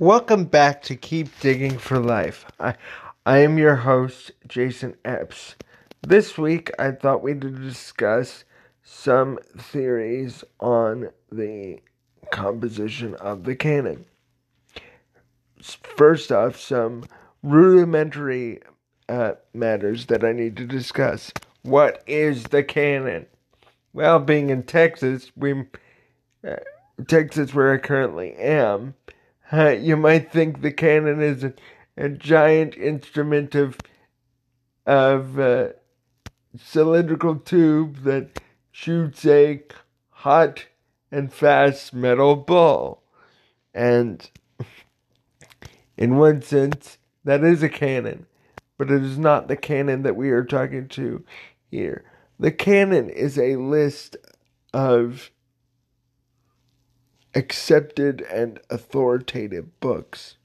Welcome back to Keep Digging for Life. I, I am your host, Jason Epps. This week, I thought we'd discuss some theories on the composition of the canon. First off, some rudimentary uh, matters that I need to discuss. What is the canon? Well, being in Texas, we uh, Texas, where I currently am, uh, you might think the canon is a, a giant instrument of of uh, cylindrical tube that shoots a hot and fast metal ball, and in one sense, that is a canon, but it is not the canon that we are talking to here. The canon is a list of accepted and authoritative books.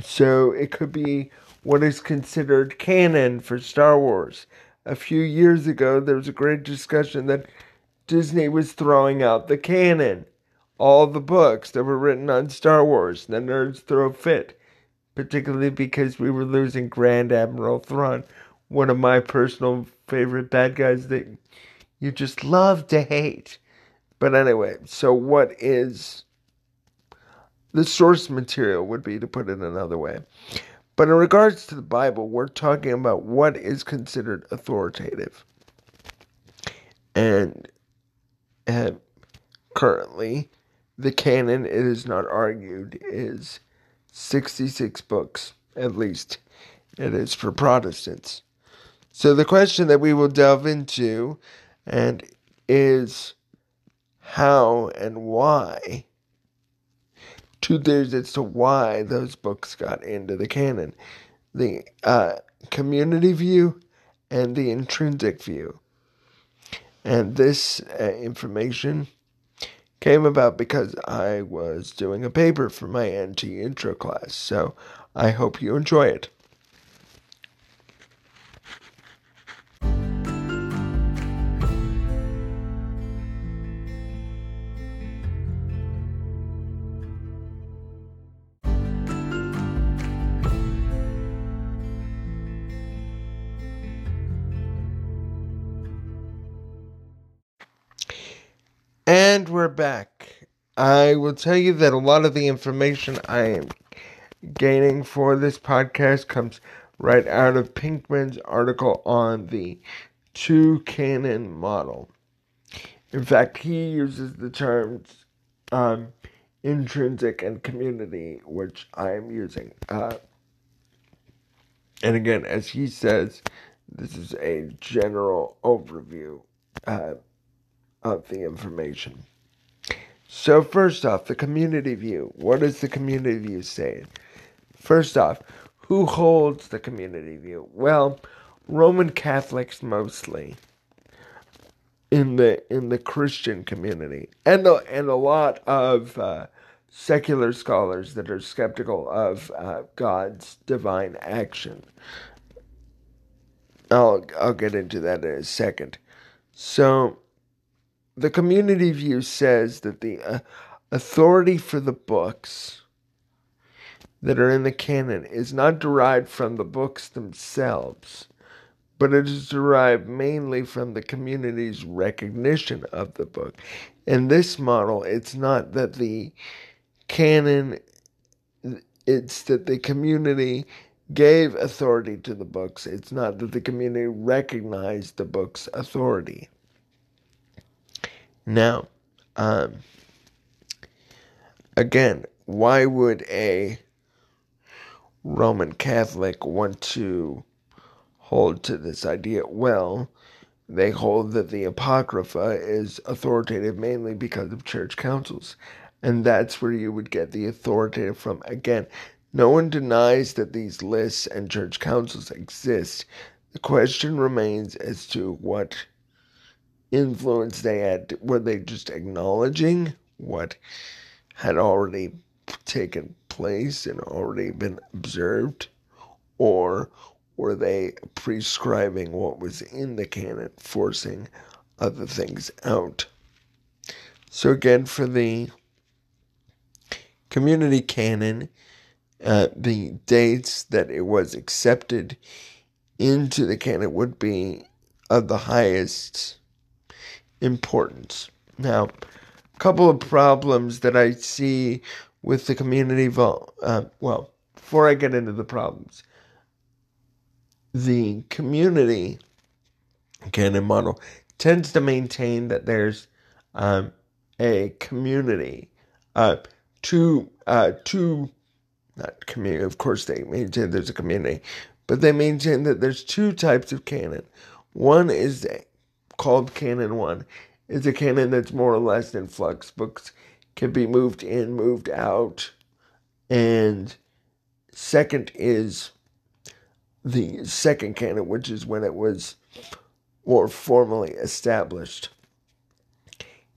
So it could be what is considered canon for Star Wars. A few years ago, there was a great discussion that Disney was throwing out the canon, all the books that were written on Star Wars. The nerds throw fit, particularly because we were losing Grand Admiral Thrawn, one of my personal favorite bad guys that you just love to hate. But anyway, so what is the source material would be to put it another way. But in regards to the Bible, we're talking about what is considered authoritative. And uh, currently, the canon, it is not argued, is 66 books, at least it is for Protestants. So the question that we will delve into and is how and why. Two theories as to why those books got into the canon the uh, community view and the intrinsic view. And this uh, information came about because I was doing a paper for my NT intro class. So I hope you enjoy it. Back. I will tell you that a lot of the information I am gaining for this podcast comes right out of Peckham's article on the two canon model. In fact, he uses the terms um, intrinsic and community, which I am using. Uh, and again, as he says, this is a general overview. Uh, of the information. So, first off, the community view. What does the community view say? First off, who holds the community view? Well, Roman Catholics mostly in the in the Christian community, and a, and a lot of uh, secular scholars that are skeptical of uh, God's divine action. I'll I'll get into that in a second. So the community view says that the uh, authority for the books that are in the canon is not derived from the books themselves, but it is derived mainly from the community's recognition of the book. In this model, it's not that the canon, it's that the community gave authority to the books. It's not that the community recognized the book's authority. Now, um, again, why would a Roman Catholic want to hold to this idea? Well, they hold that the Apocrypha is authoritative mainly because of church councils. And that's where you would get the authoritative from. Again, no one denies that these lists and church councils exist. The question remains as to what influence they had. Were they just acknowledging what had already taken place and already been observed? Or were they prescribing what was in the canon forcing other things out? So again for the community canon, uh, the dates that it was accepted into the canon would be of the highest importance. Now, a couple of problems that I see with the community vault. Uh, well, before I get into the problems, the community canon model tends to maintain that there's um, a community, uh, two, uh, two, not community. Of course, they maintain there's a community, but they maintain that there's two types of canon. One is called Canon One. It's a canon that's more or less in flux. Books can be moved in, moved out, and second is the second canon, which is when it was more formally established.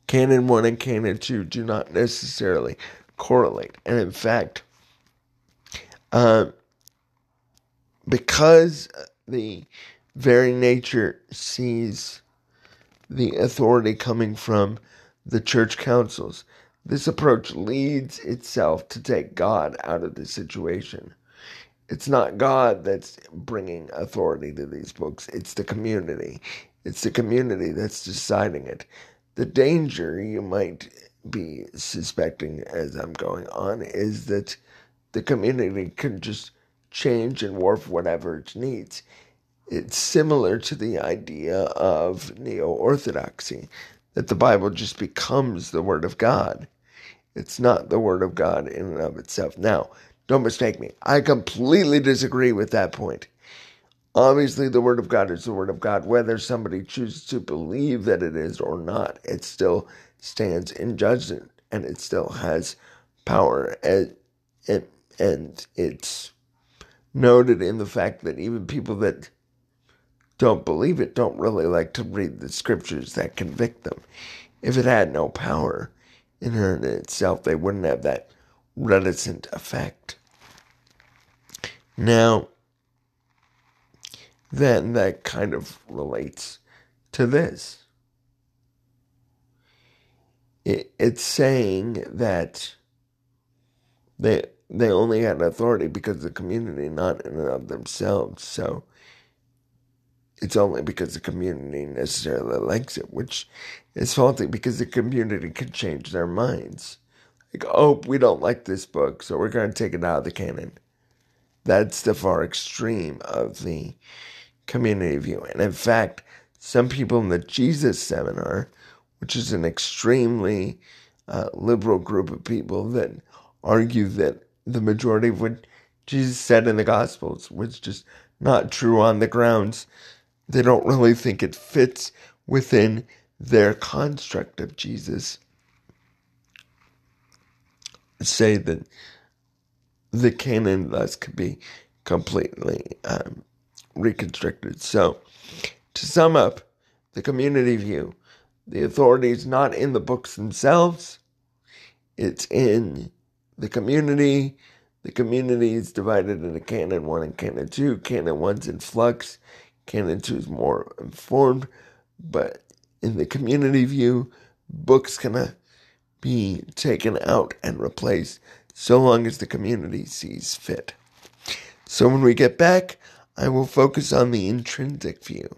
Canon 1 and Canon 2 do not necessarily correlate. And in fact, uh, because the very nature sees the authority coming from the church councils, this approach leads itself to take God out of the situation. It's not God that's bringing authority to these books, it's the community. It's the community that's deciding it. The danger you might be suspecting as I'm going on is that the community can just change and warp whatever it needs. It's similar to the idea of neo orthodoxy, that the Bible just becomes the Word of God. It's not the Word of God in and of itself. Now, don't mistake me. I completely disagree with that point. Obviously, the Word of God is the Word of God. Whether somebody chooses to believe that it is or not, it still stands in judgment and it still has power. And, and, and it's noted in the fact that even people that don't believe it don't really like to read the scriptures that convict them. If it had no power in and itself, they wouldn't have that reticent effect. Now, then that kind of relates to this. It, it's saying that they they only had authority because of the community, not in and of themselves. So it's only because the community necessarily likes it, which is faulty because the community could change their minds. Like, oh, we don't like this book, so we're going to take it out of the canon. That's the far extreme of the community view. And in fact, some people in the Jesus Seminar, which is an extremely uh, liberal group of people that argue that the majority of what Jesus said in the Gospels was just not true on the grounds they don't really think it fits within their construct of Jesus. Say that the canon thus could be completely um, reconstructed. So, to sum up, the community view the authority is not in the books themselves, it's in the community. The community is divided into canon 1 and canon 2. Canon 1's in flux, canon 2 is more informed, but in the community view, books can uh, be taken out and replaced so long as the community sees fit. So when we get back, I will focus on the intrinsic view.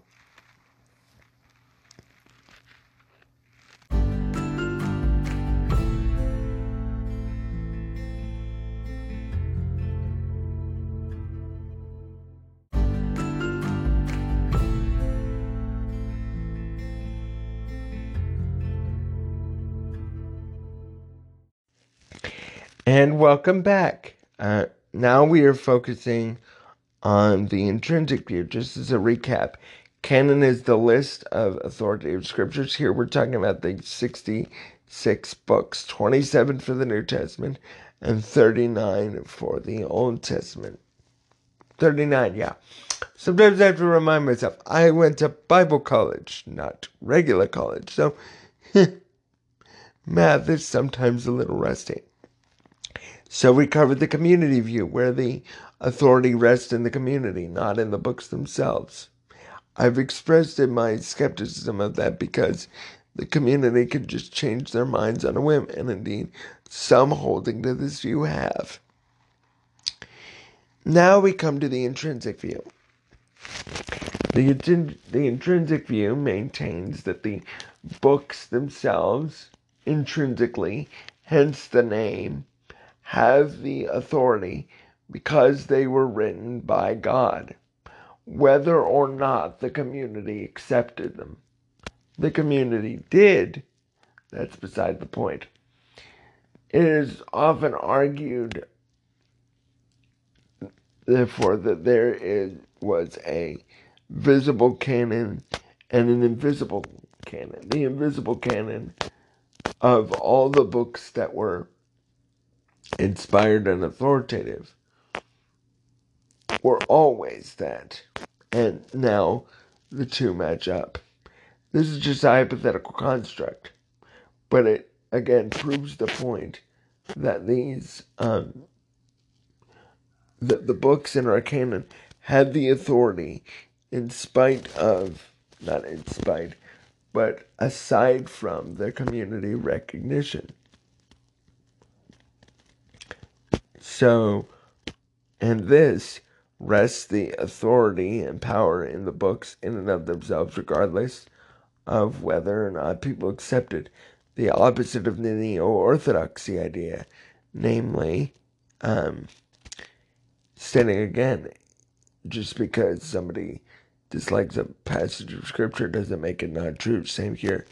And welcome back. Uh, now we are focusing on the intrinsic view. Just as a recap, canon is the list of authoritative scriptures. Here we're talking about the 66 books 27 for the New Testament and 39 for the Old Testament. 39, yeah. Sometimes I have to remind myself I went to Bible college, not regular college. So math is sometimes a little rusty. So we covered the community view, where the authority rests in the community, not in the books themselves. I've expressed in my skepticism of that because the community can just change their minds on a whim, and indeed, some holding to this view have. Now we come to the intrinsic view. The, the intrinsic view maintains that the books themselves, intrinsically, hence the name, have the authority because they were written by God, whether or not the community accepted them. The community did, that's beside the point. It is often argued, therefore, that there is, was a visible canon and an invisible canon. The invisible canon of all the books that were inspired and authoritative were always that. And now the two match up. This is just a hypothetical construct, but it again proves the point that these um, that the books in our canon had the authority in spite of not in spite but aside from their community recognition so and this rests the authority and power in the books in and of themselves regardless of whether or not people accepted the opposite of the neo orthodoxy idea, namely, um, standing again, just because somebody dislikes a passage of scripture doesn't make it not true. Same here.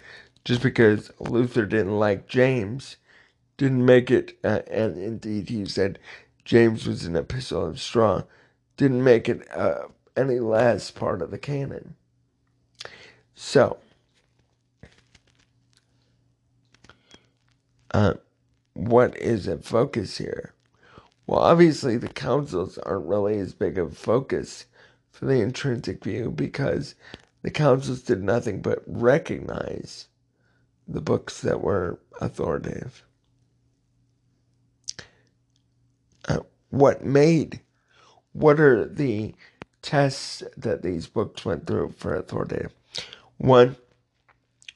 Just because Luther didn't like James didn't make it, uh, and indeed he said James was an epistle of straw, didn't make it uh, any less part of the canon. So, Uh, what is at focus here? Well, obviously, the councils aren't really as big of a focus for the intrinsic view because the councils did nothing but recognize the books that were authoritative. Uh, what made, what are the tests that these books went through for authoritative? One,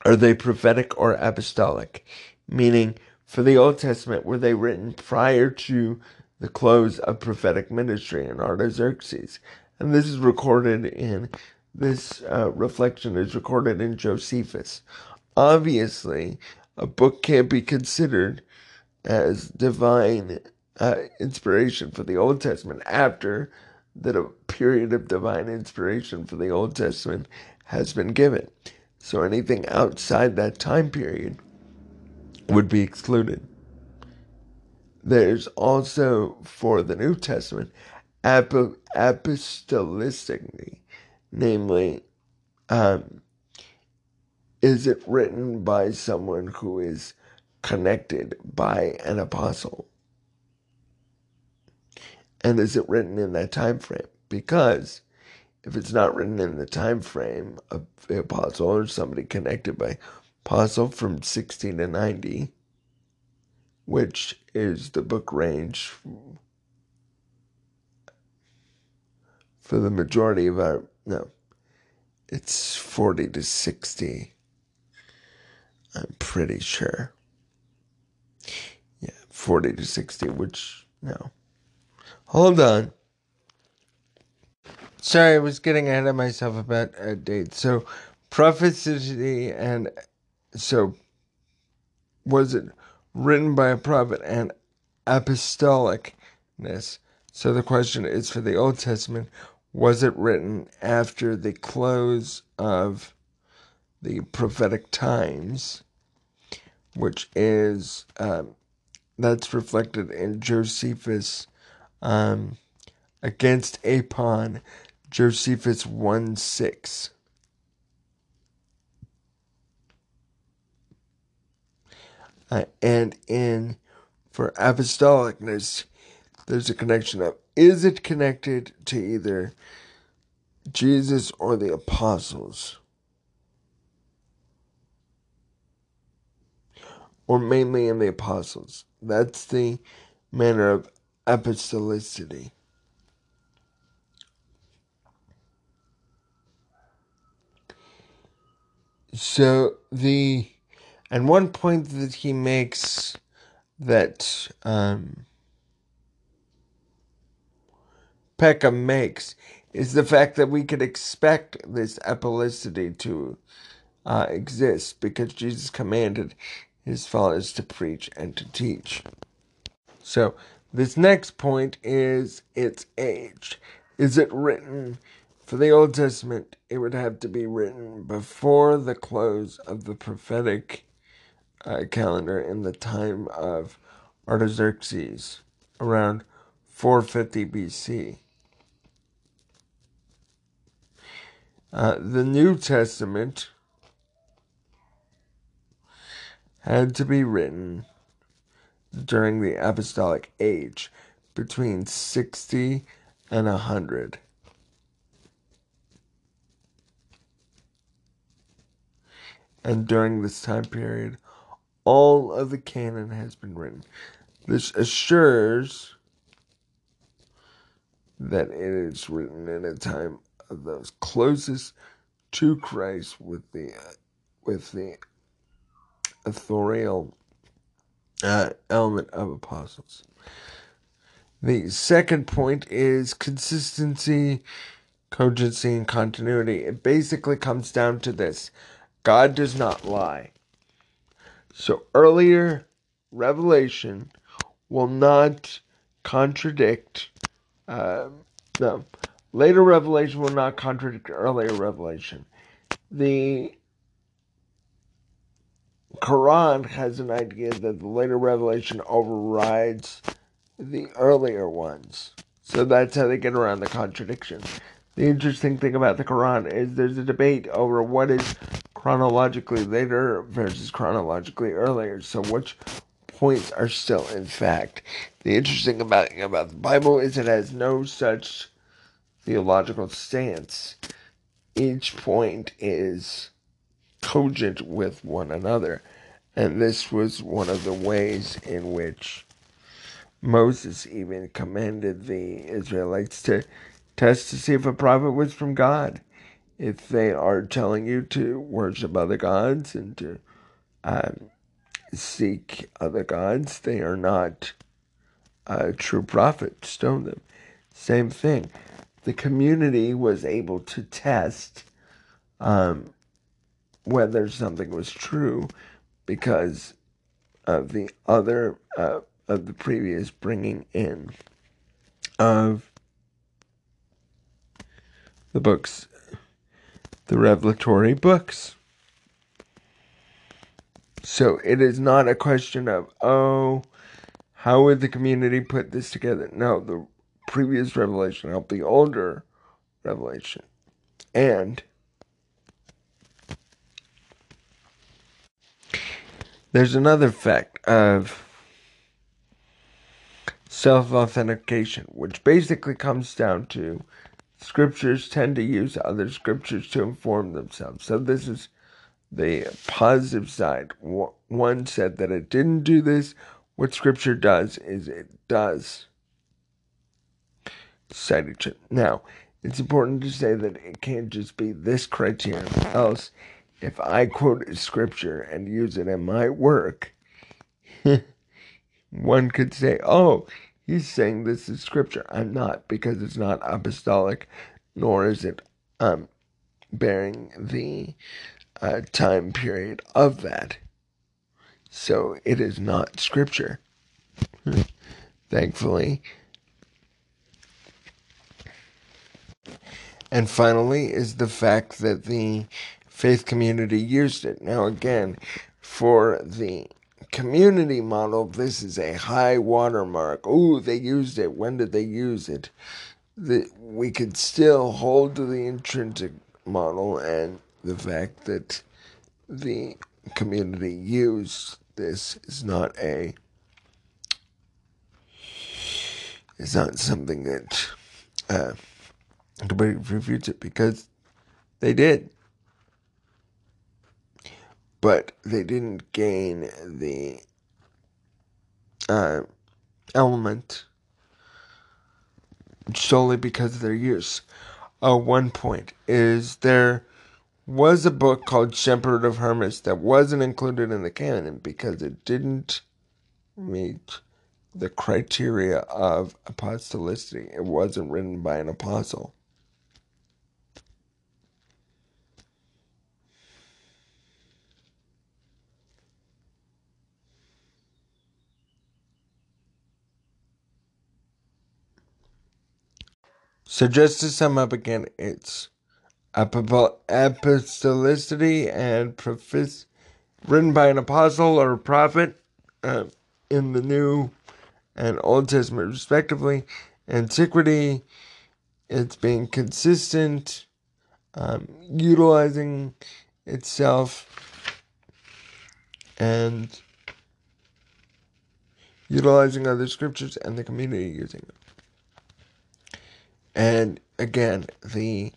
are they prophetic or apostolic? Meaning, for the Old Testament, were they written prior to the close of prophetic ministry in Artaxerxes? And this is recorded in, this uh, reflection is recorded in Josephus. Obviously, a book can't be considered as divine uh, inspiration for the Old Testament after that a period of divine inspiration for the Old Testament has been given. So anything outside that time period would be excluded. There's also for the New Testament apostolicity, namely, um, is it written by someone who is connected by an apostle? And is it written in that time frame? Because if it's not written in the time frame of the apostle or somebody connected by Apostle from 60 to 90, which is the book range for the majority of our, no, it's 40 to 60. I'm pretty sure. Yeah, 40 to 60, which, no. Hold on. Sorry, I was getting ahead of myself about a date. So, prophecy and so was it written by a prophet and apostolicness? So the question is for the Old Testament, was it written after the close of the prophetic times, which is um, that's reflected in Josephus um, against Apion, Josephus 1 6. Uh, and in for apostolicness, there's a connection of is it connected to either Jesus or the apostles? Or mainly in the apostles. That's the manner of apostolicity. So the And one point that he makes that um, Peckham makes is the fact that we could expect this epilepsy to uh, exist because Jesus commanded his followers to preach and to teach. So, this next point is its age. Is it written for the Old Testament? It would have to be written before the close of the prophetic uh, calendar in the time of Artaxerxes, around 450 BC. Uh, the New Testament had to be written during the Apostolic Age, between 60 and 100. And during this time period, all of the canon has been written. This assures that it is written in a time of those closest to Christ with the with the authorial uh, element of apostles. The second point is consistency, cogency, and continuity. It basically comes down to this God does not lie. So earlier revelation will not contradict, uh, no, later revelation will not contradict earlier revelation. The Quran has an idea that the later revelation overrides the earlier ones. So that's how they get around the contradiction. The interesting thing about the Quran is there's a debate over what is chronologically later versus chronologically earlier. So which points are still in fact. The interesting about about the Bible is it has no such theological stance. Each point is cogent with one another. And this was one of the ways in which Moses even commanded the Israelites to test to see if a prophet was from God. If they are telling you to worship other gods and to um, seek other gods, they are not a true prophet. Stone them. Same thing. The community was able to test um, whether something was true because of the other uh, of the previous bringing in of the books, the revelatory books. So it is not a question of, oh, how would the community put this together? No, the previous revelation helped the older revelation. And There's another fact of self authentication, which basically comes down to scriptures tend to use other scriptures to inform themselves. So, this is the positive side. One said that it didn't do this. What scripture does is it does cite each other. Now, it's important to say that it can't just be this criterion, else if I quote a scripture and use it in my work, one could say, oh, he's saying this is scripture. I'm not, because it's not apostolic, nor is it um, bearing the uh, time period of that. So it is not scripture. Thankfully. And finally, is the fact that the faith community used it. Now, again, for the community model, this is a high watermark. Ooh, they used it. When did they use it? The, we could still hold to the intrinsic model and the fact that the community used this is not a it's not something that uh, refutes it because they did but they didn't gain the uh, element solely because of their use. Uh, one point is there was a book called Shepherd of Hermas that wasn't included in the canon because it didn't meet the criteria of apostolicity. It wasn't written by an apostle. So just to sum up again, it's apostolicity and prophes- written by an apostle or prophet uh, in the New and Old Testament, respectively. Antiquity, it's being consistent, um, utilizing itself, and utilizing other scriptures and the community using them. And again, the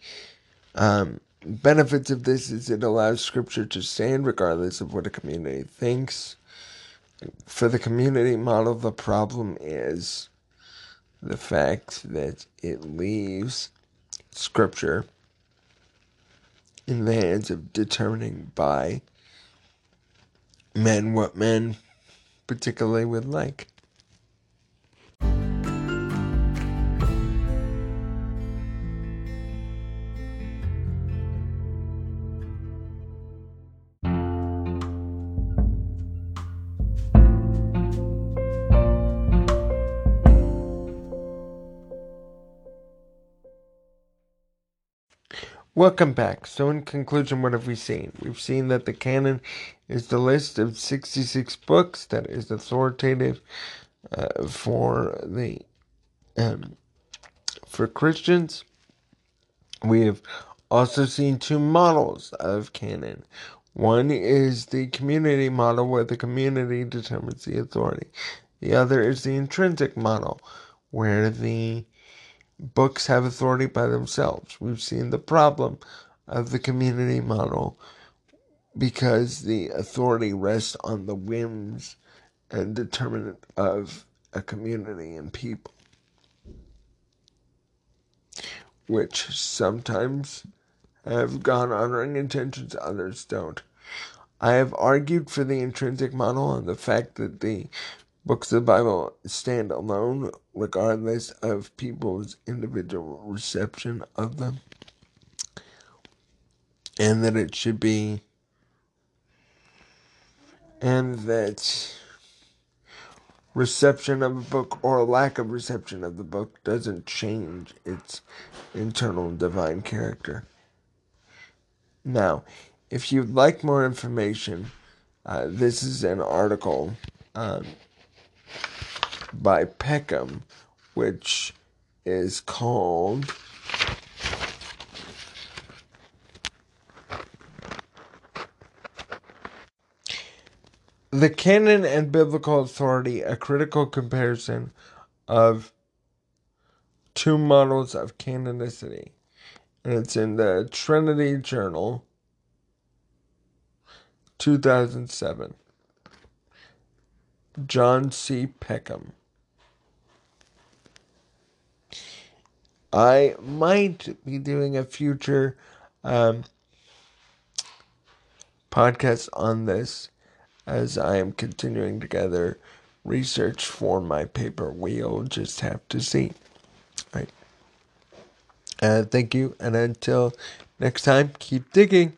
um, benefits of this is it allows Scripture to stand regardless of what a community thinks. For the community model, the problem is the fact that it leaves Scripture in the hands of determining by men what men particularly would like. Welcome back. So, in conclusion, what have we seen? We've seen that the canon is the list of 66 books that is authoritative uh, for the um, for Christians. We have also seen two models of canon. One is the community model where the community determines the authority. The other is the intrinsic model where the books have authority by themselves. We've seen the problem of the community model because the authority rests on the whims and determinant of a community and people, which sometimes have God honoring intentions, others don't. I have argued for the intrinsic model and the fact that the Books of the Bible stand alone regardless of people's individual reception of them. And that it should be, and that reception of a book or lack of reception of the book doesn't change its internal divine character. Now, if you'd like more information, uh, this is an article. Um, by Peckham, which is called The Canon and Biblical Authority, a critical comparison of two models of canonicity. And it's in the Trinity Journal, 2007. John C. Peckham. I might be doing a future um, podcast on this as I am continuing to gather research for my paper. We'll just have to see. All right. Uh, thank you, and until next time, keep digging.